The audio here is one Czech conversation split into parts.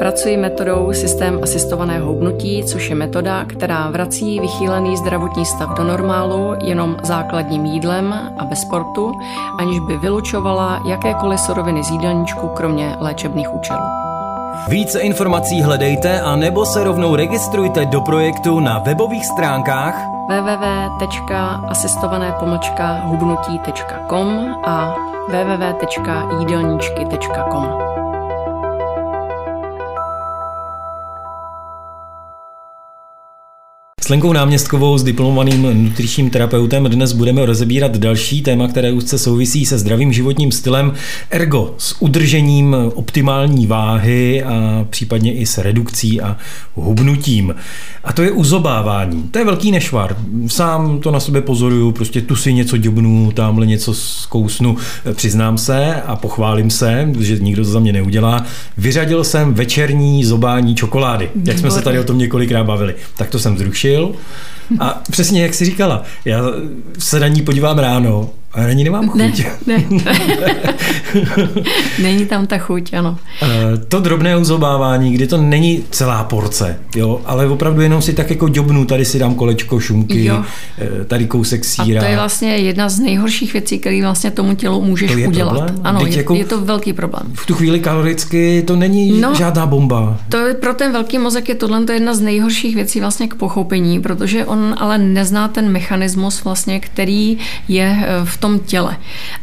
Pracuji metodou systém asistovaného hubnutí, což je metoda, která vrací vychýlený zdravotní stav do normálu jenom základním jídlem a bez sportu, aniž by vylučovala jakékoliv suroviny z jídelníčku, kromě léčebných účelů. Více informací hledejte a nebo se rovnou registrujte do projektu na webových stránkách www.asistované-hubnutí.com a www.jídelníčky.com. Lenkou Náměstkovou s diplomovaným nutričním terapeutem dnes budeme rozebírat další téma, které úzce souvisí se zdravým životním stylem, ergo s udržením optimální váhy a případně i s redukcí a hubnutím. A to je uzobávání. To je velký nešvar. Sám to na sobě pozoruju, prostě tu si něco děbnu, tamhle něco zkousnu, přiznám se a pochválím se, že nikdo to za mě neudělá. Vyřadil jsem večerní zobání čokolády, jak jsme se tady o tom několikrát bavili. Tak to jsem zrušil A přesně jak jsi říkala, já se na ní podívám ráno a na ní nemám chuť. Ne, ne. není tam ta chuť, ano. To drobné uzobávání, kdy to není celá porce, jo, ale opravdu jenom si tak jako děbnu, tady si dám kolečko šunky, jo. Eh, tady kousek síra. A to je vlastně jedna z nejhorších věcí, které vlastně tomu tělu můžeš to je udělat. Problém? Ano, je, jako je to velký problém. V tu chvíli kaloricky to není no, žádná bomba. To je pro ten velký mozek je tohle to jedna z nejhorších věcí vlastně k pochopení, protože on ale nezná ten mechanismus vlastně, který je eh, v tom těle.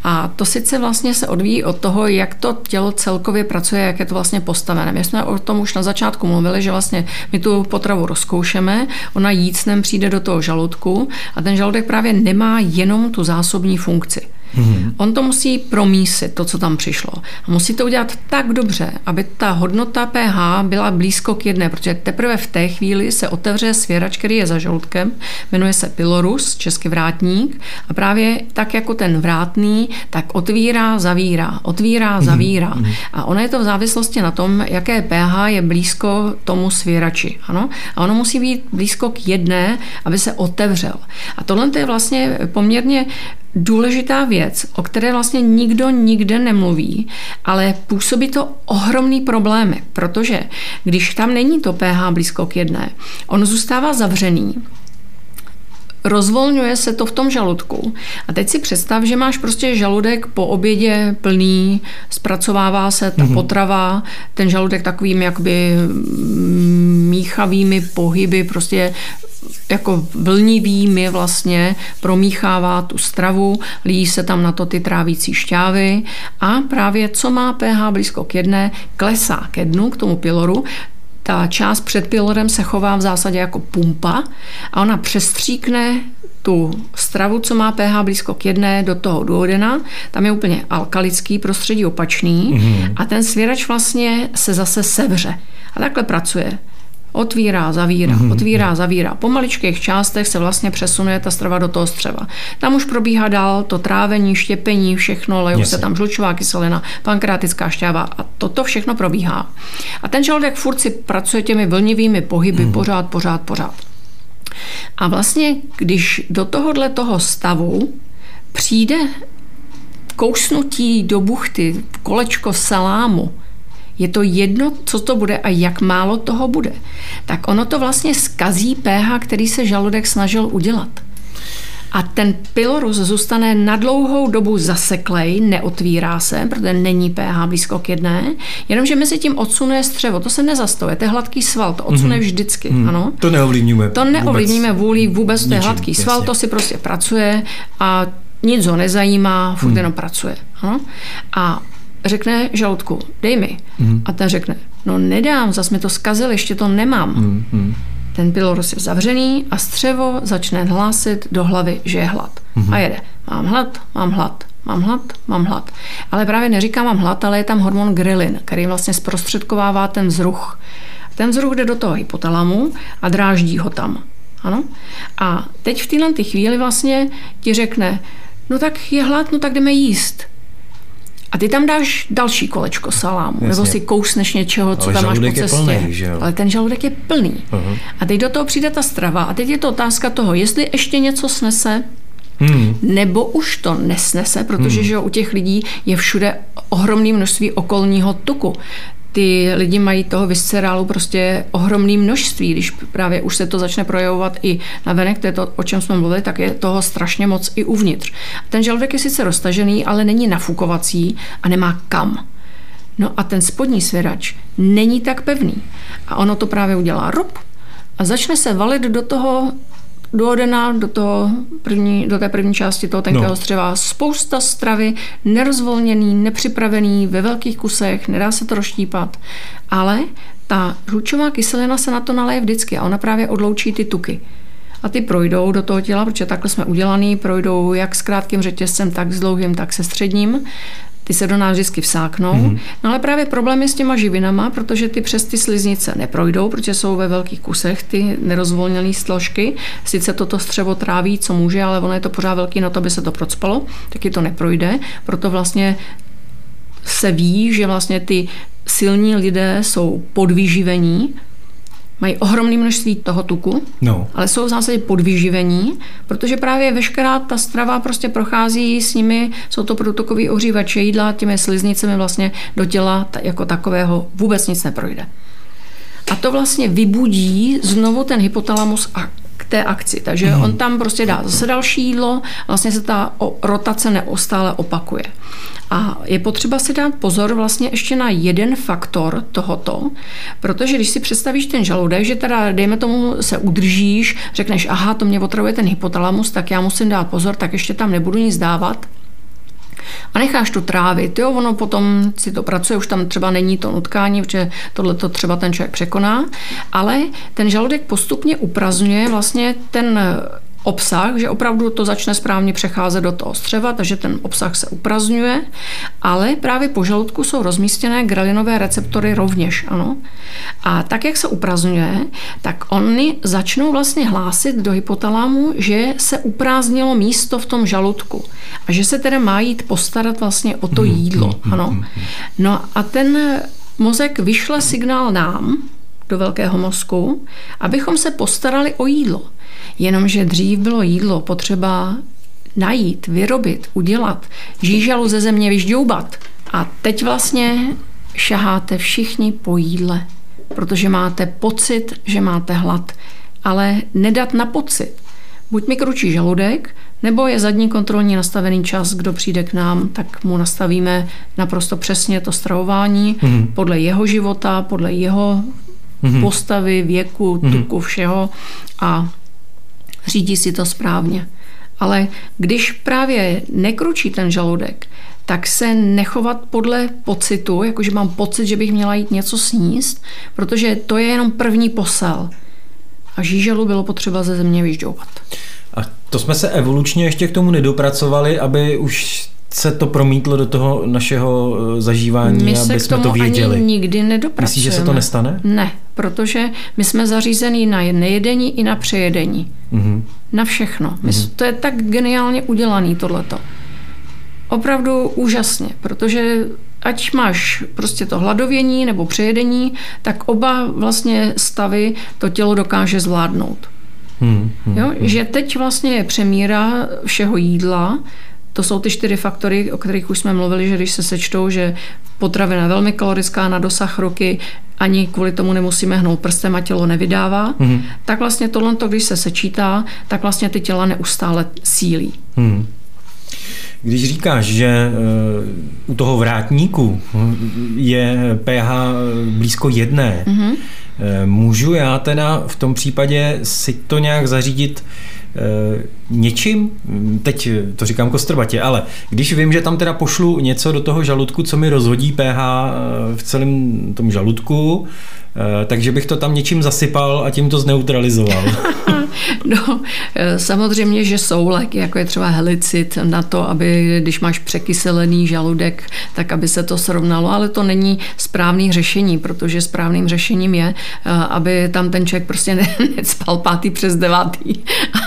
A to sice vlastně se odvíjí od toho, jak to tělo celkově pracuje, jak je to vlastně postavené. My jsme o tom už na začátku mluvili, že vlastně my tu potravu rozkoušeme, ona jícnem přijde do toho žaludku a ten žaludek právě nemá jenom tu zásobní funkci. Mm-hmm. On to musí promísit, to, co tam přišlo. A musí to udělat tak dobře, aby ta hodnota pH byla blízko k jedné, protože teprve v té chvíli se otevře svěrač, který je za žaludkem, jmenuje se pylorus, český vrátník, a právě tak jako ten vrátný, tak otvírá, zavírá, otvírá, mm-hmm. zavírá. Mm-hmm. A ono je to v závislosti na tom, jaké pH je blízko tomu svěrači. Ano? A ono musí být blízko k jedné, aby se otevřel. A tohle je vlastně poměrně důležitá věc, o které vlastně nikdo nikde nemluví, ale působí to ohromný problémy, protože když tam není to pH blízko k jedné, on zůstává zavřený, rozvolňuje se to v tom žaludku. A teď si představ, že máš prostě žaludek po obědě plný, zpracovává se ta mm-hmm. potrava, ten žaludek takovými jakoby míchavými pohyby, prostě jako vlnivými vlastně promíchává tu stravu, líjí se tam na to ty trávící šťávy a právě co má pH blízko k jedné, klesá ke dnu, k tomu piloru, ta část před pilorem se chová v zásadě jako pumpa a ona přestříkne tu stravu, co má pH blízko k jedné, do toho duodena. Tam je úplně alkalický prostředí opačný mm-hmm. a ten svěrač vlastně se zase sevře. A takhle pracuje. Otvírá, zavírá, mm-hmm. otvírá, zavírá. Po maličkých částech se vlastně přesunuje ta strava do toho střeva. Tam už probíhá dál to trávení, štěpení, všechno, lejou se tam žlučová kyselina, pankreatická šťáva a toto všechno probíhá. A ten žaludek furt si pracuje těmi vlnivými pohyby mm-hmm. pořád, pořád, pořád. A vlastně, když do tohohle toho stavu přijde kousnutí do buchty, kolečko salámu, je to jedno, co to bude a jak málo toho bude, tak ono to vlastně skazí pH, který se žaludek snažil udělat. A ten pylorus zůstane na dlouhou dobu zaseklej, neotvírá se, protože není pH blízko k jedné, jenomže mezi tím odsunuje střevo. To se nezastavuje, to je hladký sval, to odsune mm-hmm. vždycky. Mm-hmm. Ano. To neovlivňujeme. To neovlivníme vůli vůbec, to je hladký jasně. sval, to si prostě pracuje a nic ho nezajímá, furt mm. jenom pracuje. Ano. A řekne žaludku, dej mi. Mm. A ten řekne, no nedám, zase mi to zkazil, ještě to nemám. Mm. Ten pylorus je zavřený a střevo začne hlásit do hlavy, že je hlad. Mm. A jede, mám hlad, mám hlad, mám hlad, mám hlad. Ale právě neříká mám hlad, ale je tam hormon grelin, který vlastně zprostředkovává ten vzruch. Ten vzruch jde do toho hypotalamu a dráždí ho tam. Ano? A teď v téhle chvíli vlastně ti řekne, no tak je hlad, no tak jdeme jíst. A ty tam dáš další kolečko salámu, Jasně. nebo si kousneš něčeho, co Ale tam máš po cestě. Plný, že jo? Ale ten žaludek je plný. Uh-huh. A teď do toho přijde ta strava. A teď je to otázka toho, jestli ještě něco snese, Hmm. Nebo už to nesnese, protože hmm. že u těch lidí je všude ohromné množství okolního tuku ty lidi mají toho viscerálu prostě ohromné množství. Když právě už se to začne projevovat i na venek, to je to, o čem jsme mluvili, tak je toho strašně moc i uvnitř. Ten žaludek je sice roztažený, ale není nafukovací a nemá kam. No a ten spodní svěrač není tak pevný. A ono to právě udělá rob a začne se valit do toho duodena do, toho první, do té první části toho tenkého no. střeva spousta stravy, nerozvolněný, nepřipravený, ve velkých kusech, nedá se to rozštípat, ale ta žlučová kyselina se na to naleje vždycky a ona právě odloučí ty tuky. A ty projdou do toho těla, protože takhle jsme udělaný, projdou jak s krátkým řetězcem, tak s dlouhým, tak se středním ty se do nás vždycky vsáknou. Mm-hmm. No ale právě problém je s těma živinama, protože ty přes ty sliznice neprojdou, protože jsou ve velkých kusech ty nerozvolněné složky. Sice toto střevo tráví, co může, ale ono je to pořád velký na to, aby se to procpalo, taky to neprojde. Proto vlastně se ví, že vlastně ty silní lidé jsou podvyživení, mají ohromné množství toho tuku, no. ale jsou v zásadě podvyživení, protože právě veškerá ta strava prostě prochází s nimi, jsou to protokový ohřívače jídla, těmi sliznicemi vlastně do těla jako takového vůbec nic neprojde. A to vlastně vybudí znovu ten hypotalamus a té akci. Takže mm. on tam prostě dá zase další jídlo, vlastně se ta rotace neustále opakuje. A je potřeba si dát pozor vlastně ještě na jeden faktor tohoto, protože když si představíš ten žaludek, že teda dejme tomu se udržíš, řekneš, aha, to mě otravuje ten hypotalamus, tak já musím dát pozor, tak ještě tam nebudu nic dávat, a necháš to trávit, jo, ono potom si to pracuje, už tam třeba není to nutkání, protože tohle to třeba ten člověk překoná, ale ten žaludek postupně uprazňuje vlastně ten obsah, že opravdu to začne správně přecházet do toho střeva, takže ten obsah se uprazňuje, ale právě po žaludku jsou rozmístěné gralinové receptory rovněž, ano. A tak, jak se uprazňuje, tak oni začnou vlastně hlásit do hypotalámu, že se uprázdnilo místo v tom žaludku a že se tedy má jít postarat vlastně o to mhm, jídlo, mhm, ano. Mhm, no a ten mozek vyšle signál nám, do velkého mozku, abychom se postarali o jídlo. Jenomže dřív bylo jídlo potřeba najít, vyrobit, udělat, žížalu ze země vyžďoubat. A teď vlastně šaháte všichni po jídle, protože máte pocit, že máte hlad, ale nedat na pocit. Buď mi kručí žaludek, nebo je zadní kontrolní nastavený čas, kdo přijde k nám, tak mu nastavíme naprosto přesně to stravování mm. podle jeho života, podle jeho mm. postavy, věku, mm. tuku, všeho a řídí si to správně. Ale když právě nekručí ten žaludek, tak se nechovat podle pocitu, jakože mám pocit, že bych měla jít něco sníst, protože to je jenom první posel. A žíželu bylo potřeba ze země vyžďovat. A to jsme se evolučně ještě k tomu nedopracovali, aby už se to promítlo do toho našeho eh, zažívání, my aby jsme to věděli. Ani nikdy nedopracujeme. Myslíš, že se to nestane? Ne, protože my jsme zařízení na nejedení i na přejedení. Mm-hmm. Na všechno. My, mm-hmm. To je tak geniálně udělaný tohleto. Opravdu úžasně, protože ať máš prostě to hladovění nebo přejedení, tak oba vlastně stavy to tělo dokáže zvládnout. Hmm, hmm, jo? Hmm. Že teď vlastně je přemíra všeho jídla, to jsou ty čtyři faktory, o kterých už jsme mluvili, že když se sečtou, že potravina velmi kalorická na dosah ruky, ani kvůli tomu nemusíme hnout prstem a tělo nevydává, mm-hmm. tak vlastně tohle, když se sečítá, tak vlastně ty těla neustále sílí. Mm. Když říkáš, že eh, u toho vrátníku je pH blízko jedné, mm-hmm. můžu já teda v tom případě si to nějak zařídit Eh, něčím, teď to říkám kostrbatě, ale když vím, že tam teda pošlu něco do toho žaludku, co mi rozhodí pH eh, v celém tom žaludku, Eh, takže bych to tam něčím zasypal a tím to zneutralizoval. no, eh, samozřejmě, že jsou léky, jako je třeba helicit na to, aby když máš překyselený žaludek, tak aby se to srovnalo, ale to není správný řešení, protože správným řešením je, eh, aby tam ten člověk prostě necpal pátý přes devátý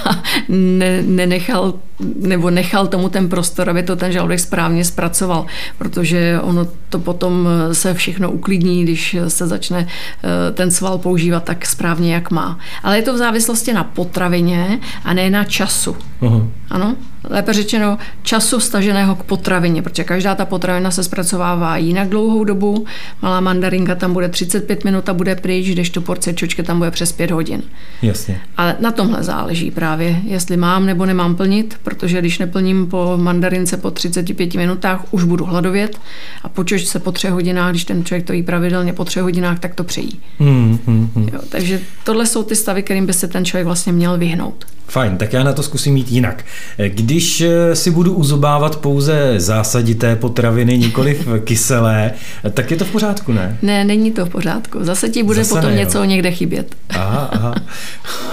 a ne, nenechal nebo nechal tomu ten prostor, aby to ten žaludek správně zpracoval, protože ono to potom se všechno uklidní, když se začne eh, ten sval používat tak správně, jak má. Ale je to v závislosti na potravině a ne na času. Uh-huh. Ano? Lépe řečeno času staženého k potravině, protože každá ta potravina se zpracovává jinak dlouhou dobu. Malá mandarinka tam bude 35 minut a bude pryč, když tu porce čočky tam bude přes 5 hodin. Jasně. Ale na tomhle záleží právě, jestli mám nebo nemám plnit, protože když neplním po mandarince po 35 minutách, už budu hladovět a po čočce po třech hodinách, když ten člověk to jí pravidelně po třech hodinách, tak to přejí. Hmm, hmm, hmm. Jo, takže tohle jsou ty stavy, kterým by se ten člověk vlastně měl vyhnout. Fajn, tak já na to zkusím mít jinak. Když eh, si budu uzobávat pouze zásadité potraviny, nikoliv kyselé, tak je to v pořádku, ne? Ne, není to v pořádku. Zase ti bude Zase potom ne, něco jo. někde chybět. Aha, aha.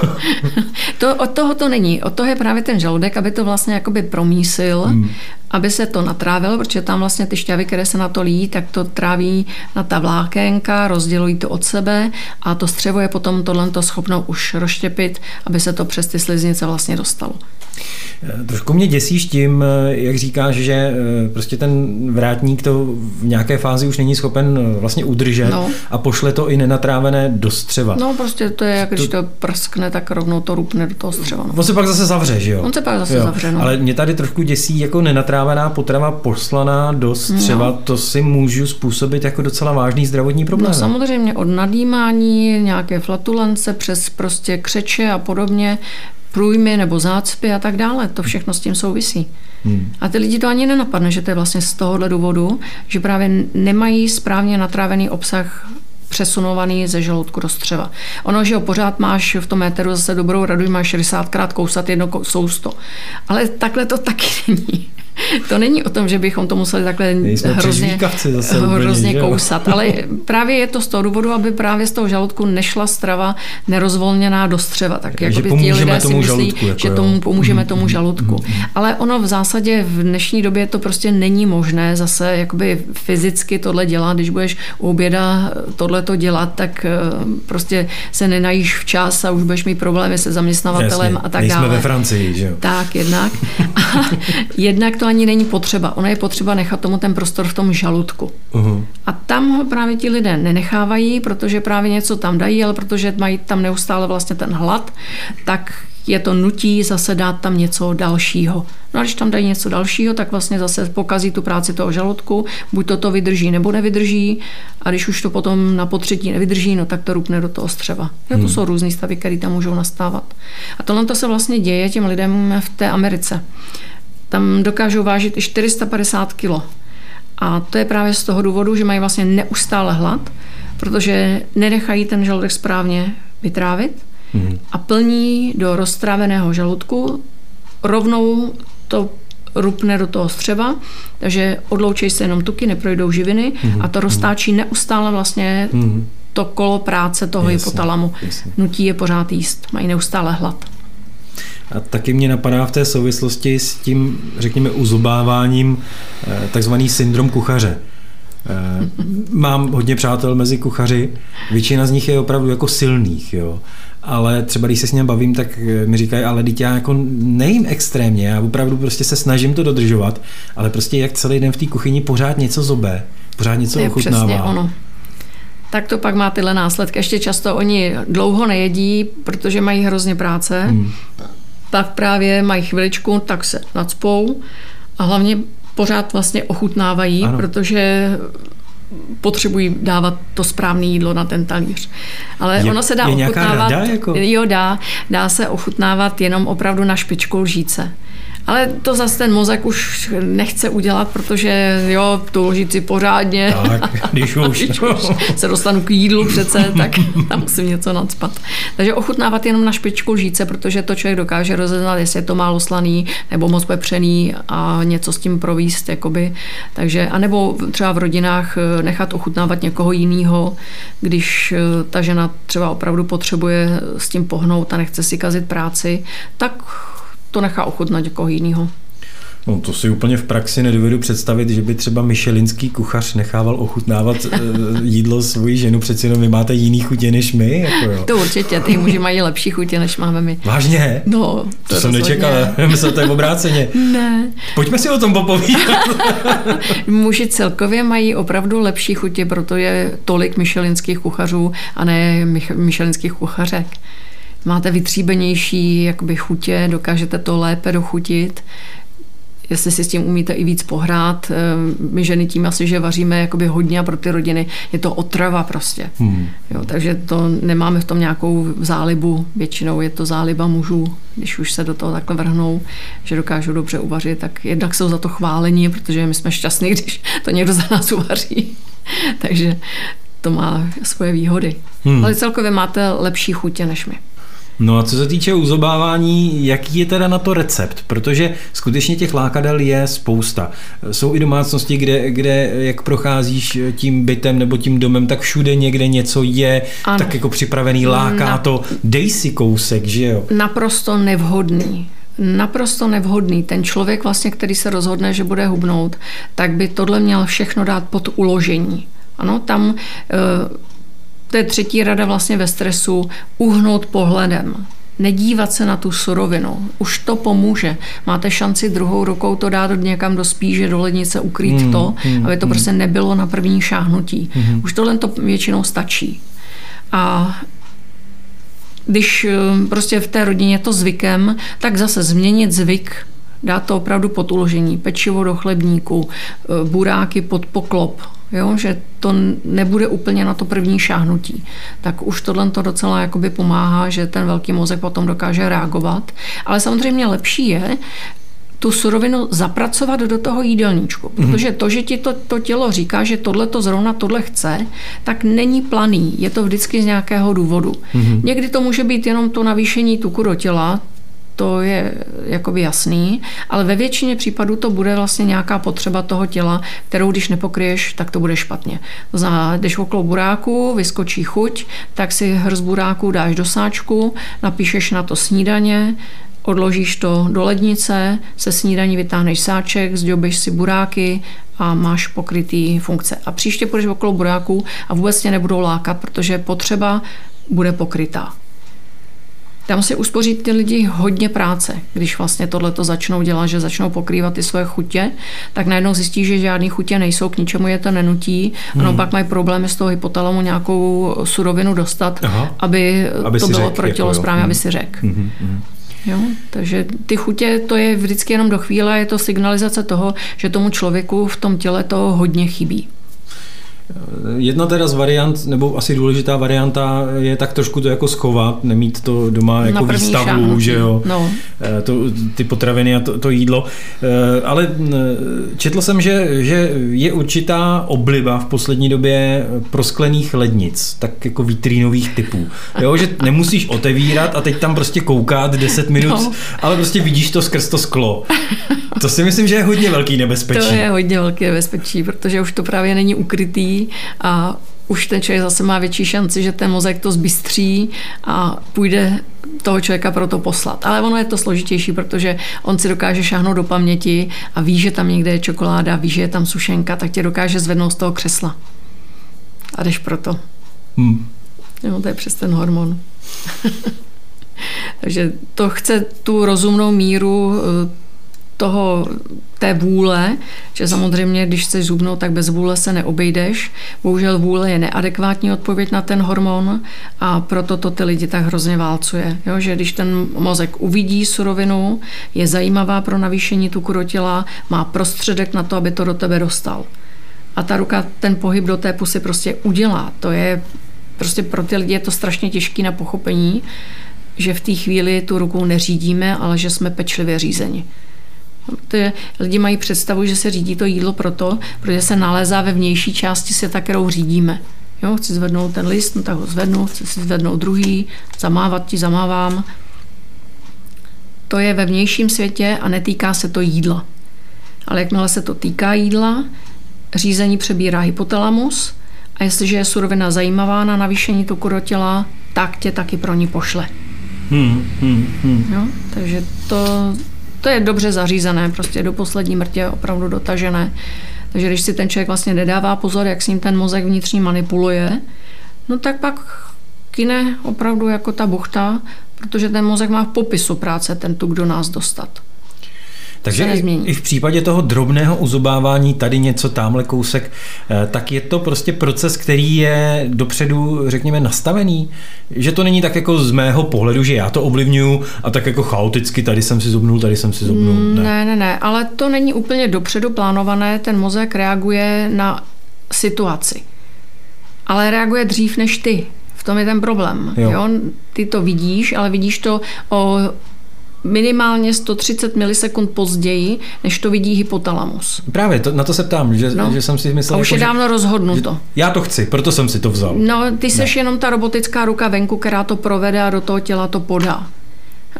to, od toho to není. Od toho je právě ten žaludek, aby to vlastně jakoby promísil, hmm. aby se to natrávilo, protože tam vlastně ty šťavy, které se na to líjí, tak to tráví na ta vlákénka, rozdělují to od sebe a to střevo je potom tohle schopno už rozštěpit, aby se to přes ty sliznice vlastně dostalo. Eh, trošku mě děsíš tím, eh, jak říkáš, že eh, prostě ten vrátník to v nějaké fázi už není schopen vlastně udržet no. a pošle to i nenatrávené do střeva. No prostě to je, když to, to prskne, tak rovnou to rupne do toho střeva. No. On se pak zase zavře, že jo? On se pak zase jo. zavře, no. Ale mě tady trošku děsí jako nenatrávená potrava poslaná do střeva, no. to si můžu způsobit jako docela vážný zdravotní problém. No samozřejmě od nadýmání, nějaké flatulence přes prostě křeče a podobně, průjmy nebo zácpy a tak dále. To všechno s tím souvisí. Hmm. A ty lidi to ani nenapadne, že to je vlastně z tohohle důvodu, že právě nemají správně natrávený obsah přesunovaný ze žaludku do střeva. Ono, že ho pořád máš v tom éteru zase dobrou radu, máš 60krát kousat jedno sousto. Ale takhle to taky není to není o tom, že bychom to museli takhle hrozně, zase hrozně úplně, kousat, ale právě je to z toho důvodu, aby právě z toho žaludku nešla strava nerozvolněná do střeva. Tak jako by ti lidé si myslí, žaludku, jako že tomu pomůžeme tomu mm, žaludku. Mm, mm, ale ono v zásadě v dnešní době to prostě není možné zase jakoby fyzicky tohle dělat. Když budeš u oběda tohle to dělat, tak eh, prostě se nenajíš včas a už budeš mít problémy se zaměstnavatelem Jasně, a tak dále. ve Francii, že jo? Tak, jednak. A jednak to ani není potřeba. Ono je potřeba nechat tomu ten prostor v tom žaludku. Uh-huh. A tam ho právě ti lidé nenechávají, protože právě něco tam dají, ale protože mají tam neustále vlastně ten hlad, tak je to nutí zase dát tam něco dalšího. No a když tam dají něco dalšího, tak vlastně zase pokazí tu práci toho žaludku, buď to to vydrží nebo nevydrží a když už to potom na potřetí nevydrží, no tak to rupne do toho střeva. Jo, to hmm. jsou různé stavy, které tam můžou nastávat. A tohle to se vlastně děje těm lidem v té Americe. Tam dokážou vážit i 450 kg. A to je právě z toho důvodu, že mají vlastně neustále hlad, protože nenechají ten žaludek správně vytrávit mm. a plní do roztráveného žaludku rovnou to rupne do toho střeva, takže odloučí se jenom tuky, neprojdou živiny mm. a to roztáčí neustále vlastně mm. to kolo práce toho jasně, hypotalamu. Jasně. Nutí je pořád jíst, mají neustále hlad. A taky mě napadá v té souvislosti s tím, řekněme, uzobáváním eh, takzvaný syndrom kuchaře. Eh, mám hodně přátel mezi kuchaři, většina z nich je opravdu jako silných, jo. Ale třeba když se s ním bavím, tak eh, mi říkají, ale dítě já jako nejím extrémně, já opravdu prostě se snažím to dodržovat, ale prostě jak celý den v té kuchyni pořád něco zobe, pořád něco je ochutnává. Přesně ono tak to pak má tyhle následky. Ještě často oni dlouho nejedí, protože mají hrozně práce. Hmm pak právě mají chviličku, tak se nadspou a hlavně pořád vlastně ochutnávají, ano. protože potřebují dávat to správné jídlo na ten talíř. Ale je, ono se dá je ochutnávat. Rada, jako? Jo, dá. Dá se ochutnávat jenom opravdu na špičku lžíce. Ale to zase ten mozek už nechce udělat, protože jo, tu lžici pořádně. Tak, když už. když už se dostanu k jídlu přece, tak tam musím něco nadspat. Takže ochutnávat jenom na špičku lžíce, protože to člověk dokáže rozeznat, jestli je to málo slaný nebo moc pepřený a něco s tím províst. Jakoby. Takže, anebo třeba v rodinách eh, nechat ochutnávat někoho jiného, když eh, ta žena třeba opravdu potřebuje s tím pohnout a nechce si kazit práci, tak to nechá ochutnat někoho jiného. No to si úplně v praxi nedovedu představit, že by třeba michelinský kuchař nechával ochutnávat eh, jídlo svoji ženu, přeci jenom vy máte jiný chutě než my. Jako jo. To určitě, ty muži mají lepší chutě, než máme my. Vážně? No, to, to jsem nečekal, myslel, to je obráceně. Ne. Pojďme si o tom popovídat. muži celkově mají opravdu lepší chutě, proto je tolik michelinských kuchařů a ne michelinských kuchařek máte vytříbenější jakoby chutě, dokážete to lépe dochutit jestli si s tím umíte i víc pohrát. Eh, my ženy tím asi, že vaříme jakoby hodně a pro ty rodiny je to otrava prostě. Hmm. Jo, takže to nemáme v tom nějakou zálibu. Většinou je to záliba mužů, když už se do toho takhle vrhnou, že dokážou dobře uvařit, tak jednak jsou za to chválení, protože my jsme šťastní, když to někdo za nás uvaří. takže to má svoje výhody. Hmm. Ale celkově máte lepší chutě než my. No a co se týče uzobávání, jaký je teda na to recept? Protože skutečně těch lákadel je spousta. Jsou i domácnosti, kde, kde jak procházíš tím bytem nebo tím domem, tak všude někde něco je, ano. tak jako připravený, láká Na... to. Dej si kousek, že jo? Naprosto nevhodný naprosto nevhodný. Ten člověk, vlastně, který se rozhodne, že bude hubnout, tak by tohle měl všechno dát pod uložení. Ano, tam eh, to je třetí rada vlastně ve stresu, uhnout pohledem. Nedívat se na tu surovinu. Už to pomůže. Máte šanci druhou rukou to dát někam do spíže, do lednice, ukrýt hmm, to, hmm, aby to hmm. prostě nebylo na první šáhnutí. Hmm. Už tohle to většinou stačí. A když eh, prostě v té rodině to zvykem, tak zase změnit zvyk dát to opravdu pod uložení, pečivo do chlebníku, eh, buráky pod poklop, jo, že to nebude úplně na to první šáhnutí. Tak už tohle to docela jakoby pomáhá, že ten velký mozek potom dokáže reagovat. Ale samozřejmě lepší je, tu surovinu zapracovat do toho jídelníčku. Mhm. Protože to, že ti to, to tělo říká, že tohle to zrovna tohle chce, tak není planý. Je to vždycky z nějakého důvodu. Mm-hmm. Někdy to může být jenom to navýšení tuku do těla, to je jakoby jasný, ale ve většině případů to bude vlastně nějaká potřeba toho těla, kterou když nepokryješ, tak to bude špatně. To znamená, když okolo buráku vyskočí chuť, tak si hrz buráku dáš do sáčku, napíšeš na to snídaně, odložíš to do lednice, se snídaní vytáhneš sáček, zďobeš si buráky a máš pokrytý funkce. A příště půjdeš okolo buráků a vůbec tě nebudou lákat, protože potřeba bude pokrytá. Tam si uspoří ty lidi hodně práce, když vlastně tohle to začnou dělat, že začnou pokrývat ty svoje chutě, tak najednou zjistí, že žádný chutě nejsou, k ničemu je to nenutí. Hmm. Ano, pak mají problémy z toho hypotalamu nějakou surovinu dostat, Aha. aby, aby to bylo pro tělo jako správně, hmm. aby si řekl. Hmm. Hmm. Jo, takže ty chutě, to je vždycky jenom do chvíle, je to signalizace toho, že tomu člověku v tom těle to hodně chybí. Jedna teda z variant, nebo asi důležitá varianta je tak trošku to jako schovat, nemít to doma jako výstavu, šáhnutí. že jo, no. Eh, to, ty potraviny a to, to jídlo. Eh, ale eh, četl jsem, že, že je určitá obliba v poslední době prosklených lednic, tak jako vitrínových typů. Jo, že nemusíš otevírat a teď tam prostě koukat 10 minut, no. ale prostě vidíš to skrz to sklo. To si myslím, že je hodně velký nebezpečí. To je hodně velký nebezpečí, protože už to právě není ukrytý a už ten člověk zase má větší šanci, že ten mozek to zbystří a půjde toho člověka pro to poslat. Ale ono je to složitější, protože on si dokáže šáhnout do paměti a ví, že tam někde je čokoláda, ví, že je tam sušenka, tak tě dokáže zvednout z toho křesla. A jdeš proto. Hmm. Jo, to je přes ten hormon. Takže to chce tu rozumnou míru eh, toho, té vůle, že samozřejmě, když chceš zubnout, tak bez vůle se neobejdeš. Bohužel vůle je neadekvátní odpověď na ten hormon a proto to ty lidi tak hrozně válcuje. Jo? Že když ten mozek uvidí surovinu, je zajímavá pro navýšení tuku do těla, má prostředek na to, aby to do tebe dostal. A ta ruka ten pohyb do té pusy prostě udělá. To je prostě pro ty lidi je to strašně těžké na pochopení, že v té chvíli tu rukou neřídíme, ale že jsme pečlivě řízeni. Protože lidi mají představu, že se řídí to jídlo proto, protože se nalézá ve vnější části světa, kterou řídíme. Jo, chci zvednout ten list, no tak ho zvednu, chci si zvednout druhý, zamávat ti, zamávám. To je ve vnějším světě a netýká se to jídla. Ale jakmile se to týká jídla, řízení přebírá hypotalamus a jestliže je surovina zajímavá na navýšení tuku do těla, tak tě taky pro ní pošle. Hmm, hmm, hmm. Jo, takže to To je dobře zařízené, prostě do poslední mrtě opravdu dotažené. Takže když si ten člověk vlastně nedává pozor, jak s ním ten mozek vnitřní manipuluje, no tak pak kine opravdu jako ta buchta, protože ten mozek má v popisu práce ten tuk do nás dostat. Takže i, i v případě toho drobného uzobávání tady něco, tamhle kousek, eh, tak je to prostě proces, který je dopředu, řekněme, nastavený. Že to není tak jako z mého pohledu, že já to ovlivňuju a tak jako chaoticky, tady jsem si zubnul, tady jsem si zubnul. Mm, ne. ne, ne, ne, ale to není úplně dopředu plánované, ten mozek reaguje na situaci. Ale reaguje dřív než ty. V tom je ten problém. Jo. Jo? Ty to vidíš, ale vidíš to o minimálně 130 milisekund později, než to vidí hypotalamus. Právě, to, na to se ptám, že, no. že jsem si myslel... A už jako, je dávno rozhodnuto. Že, já to chci, proto jsem si to vzal. No, ty ne. jenom ta robotická ruka venku, která to provede a do toho těla to podá.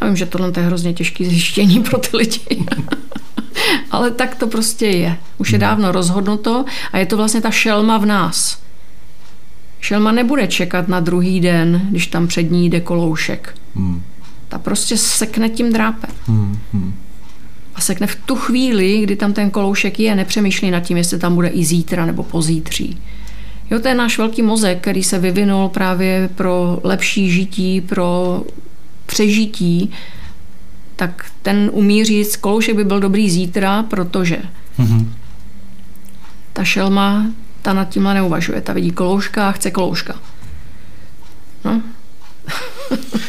Já vím, že tohle je hrozně těžké zjištění pro ty lidi. Ale tak to prostě je. Už je hmm. dávno rozhodnuto a je to vlastně ta šelma v nás. Šelma nebude čekat na druhý den, když tam před ní jde koloušek. Hmm prostě sekne tím drápem. Hmm, hmm. A sekne v tu chvíli, kdy tam ten koloušek je, nepřemýšlí nad tím, jestli tam bude i zítra nebo pozítří. Jo, to je náš velký mozek, který se vyvinul právě pro lepší žití, pro přežití, tak ten umí říct, koloušek by byl dobrý zítra, protože mm-hmm. ta šelma, ta nad tímhle neuvažuje. Ta vidí kolouška a chce kolouška. No.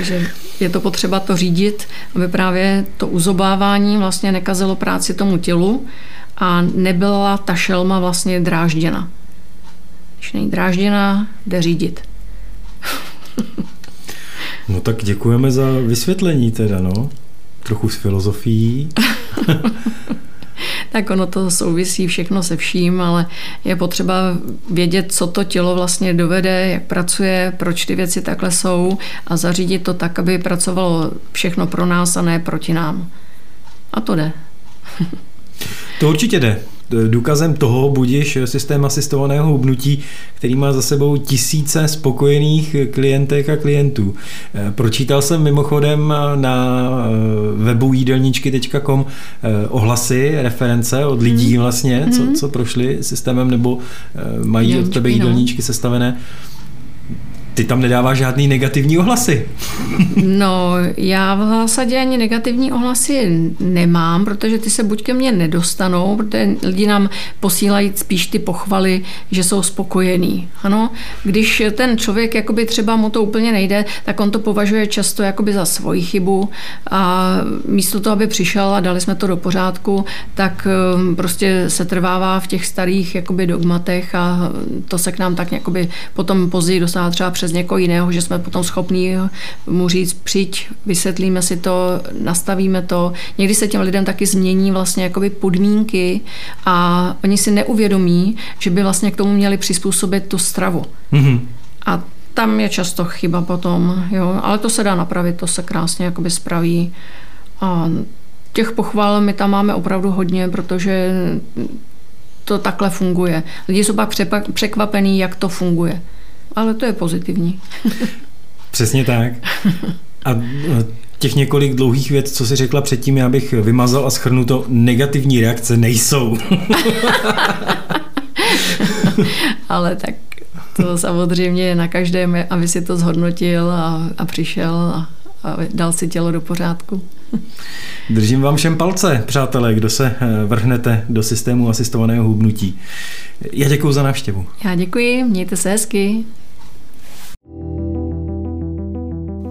Takže je to potřeba to řídit, aby právě to uzobávání vlastně nekazilo práci tomu tělu a nebyla ta šelma vlastně drážděna. Když není drážděna, jde řídit. No tak děkujeme za vysvětlení teda, no. Trochu s filozofií. tak ono to souvisí všechno se vším, ale je potřeba vědět, co to tělo vlastně dovede, jak pracuje, proč ty věci takhle jsou a zařídit to tak, aby pracovalo všechno pro nás a ne proti nám. A to jde. To určitě jde. Důkazem toho budíš systém asistovaného hubnutí, který má za sebou tisíce spokojených klientek a klientů. Pročítal jsem mimochodem na eh, webu jídelníčky.com eh, ohlasy, reference od lidí mhm. vlastně, co, mhm. co prošli systémem nebo eh, mají od tebe no. jídelníčky sestavené. Ty tam nedáváš žádný negativní ohlasy. no, já v zásadě ani negativní ohlasy nemám, protože ty se buď ke mně nedostanou, protože lidi nám posílají spíš ty pochvaly, že jsou spokojení. Ano, když ten člověk jakoby třeba mu to úplně nejde, tak on to považuje často jakoby za svoji chybu a místo toho, aby přišel a dali jsme to do pořádku, tak um, prostě se trvává v těch starých jakoby dogmatech a to se k nám tak jakoby potom později dostává třeba přes někoho jiného, že jsme potom schopní mu říct, přijď, vysvětlíme si to, nastavíme to. Někdy se těm lidem taky změní vlastně jakoby podmínky a oni si neuvědomí, že by vlastně k tomu měli přizpůsobit tu stravu. Mm-hmm. A tam je často chyba potom, jo, ale to se dá napravit, to se krásně jakoby spraví. A těch pochval my tam máme opravdu hodně, protože to takhle funguje. Lidi jsou pak překvapení, jak to funguje ale to je pozitivní. Přesně tak. A těch několik dlouhých věc, co jsi řekla předtím, já bych vymazal a schrnu to, negativní reakce nejsou. ale tak to samozřejmě je na každém, aby si to zhodnotil a, a přišel a, a dal si tělo do pořádku. Držím vám všem palce, přátelé, kdo se eh, vrhnete do systému asistovaného hubnutí. Já děkuji za návštěvu. Já děkuji, mějte se hezky.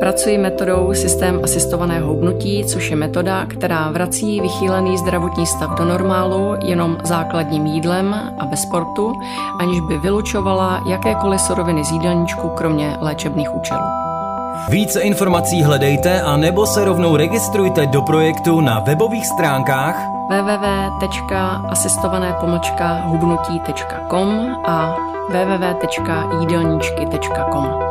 Pracuji metodou systém asistovaného hubnutí, což je metoda, která vrací vychýlený zdravotní stav do normálu jenom základním jídlem a bez sportu, aniž by vylučovala jakékoliv suroviny z jídelníčku, kromě léčebných účelů. Více informací hledejte a nebo se rovnou registrujte do projektu na webových stránkách www.asistované-hubnutí.com a www.jídelníčky.com.